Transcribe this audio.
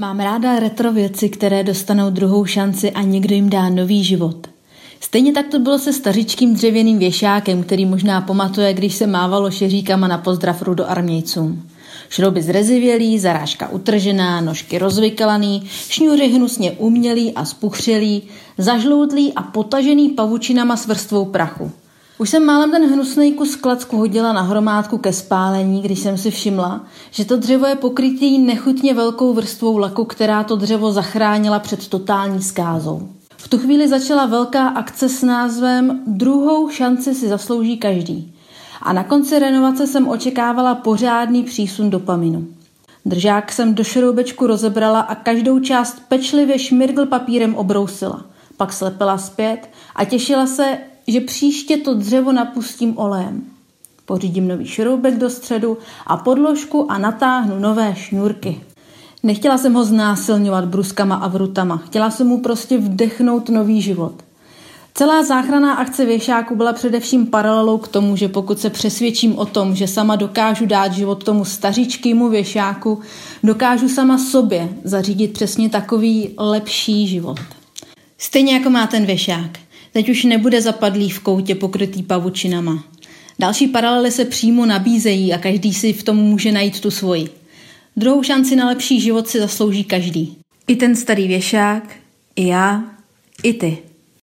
Mám ráda retro věci, které dostanou druhou šanci a někdo jim dá nový život. Stejně tak to bylo se stařičkým dřevěným věšákem, který možná pamatuje, když se mávalo šeříkama na pozdrav rudoarmějcům. Šrouby zrezivělý, zarážka utržená, nožky rozvykalaný, šňůry hnusně umělý a spuchřelý, zažloutlý a potažený pavučinama s vrstvou prachu. Už jsem málem ten hnusný kus klacku hodila na hromádku ke spálení, když jsem si všimla, že to dřevo je pokrytý nechutně velkou vrstvou laku, která to dřevo zachránila před totální skázou. V tu chvíli začala velká akce s názvem Druhou šanci si zaslouží každý. A na konci renovace jsem očekávala pořádný přísun dopaminu. Držák jsem do šroubečku rozebrala a každou část pečlivě šmirgl papírem obrousila. Pak slepila zpět a těšila se, že příště to dřevo napustím olejem. Pořídím nový šroubek do středu a podložku a natáhnu nové šňůrky. Nechtěla jsem ho znásilňovat bruskama a vrutama. Chtěla jsem mu prostě vdechnout nový život. Celá záchranná akce věšáku byla především paralelou k tomu, že pokud se přesvědčím o tom, že sama dokážu dát život tomu staříčkému věšáku, dokážu sama sobě zařídit přesně takový lepší život. Stejně jako má ten věšák. Teď už nebude zapadlý v koutě pokrytý pavučinama. Další paralely se přímo nabízejí a každý si v tom může najít tu svoji. Druhou šanci na lepší život si zaslouží každý. I ten starý věšák, i já, i ty.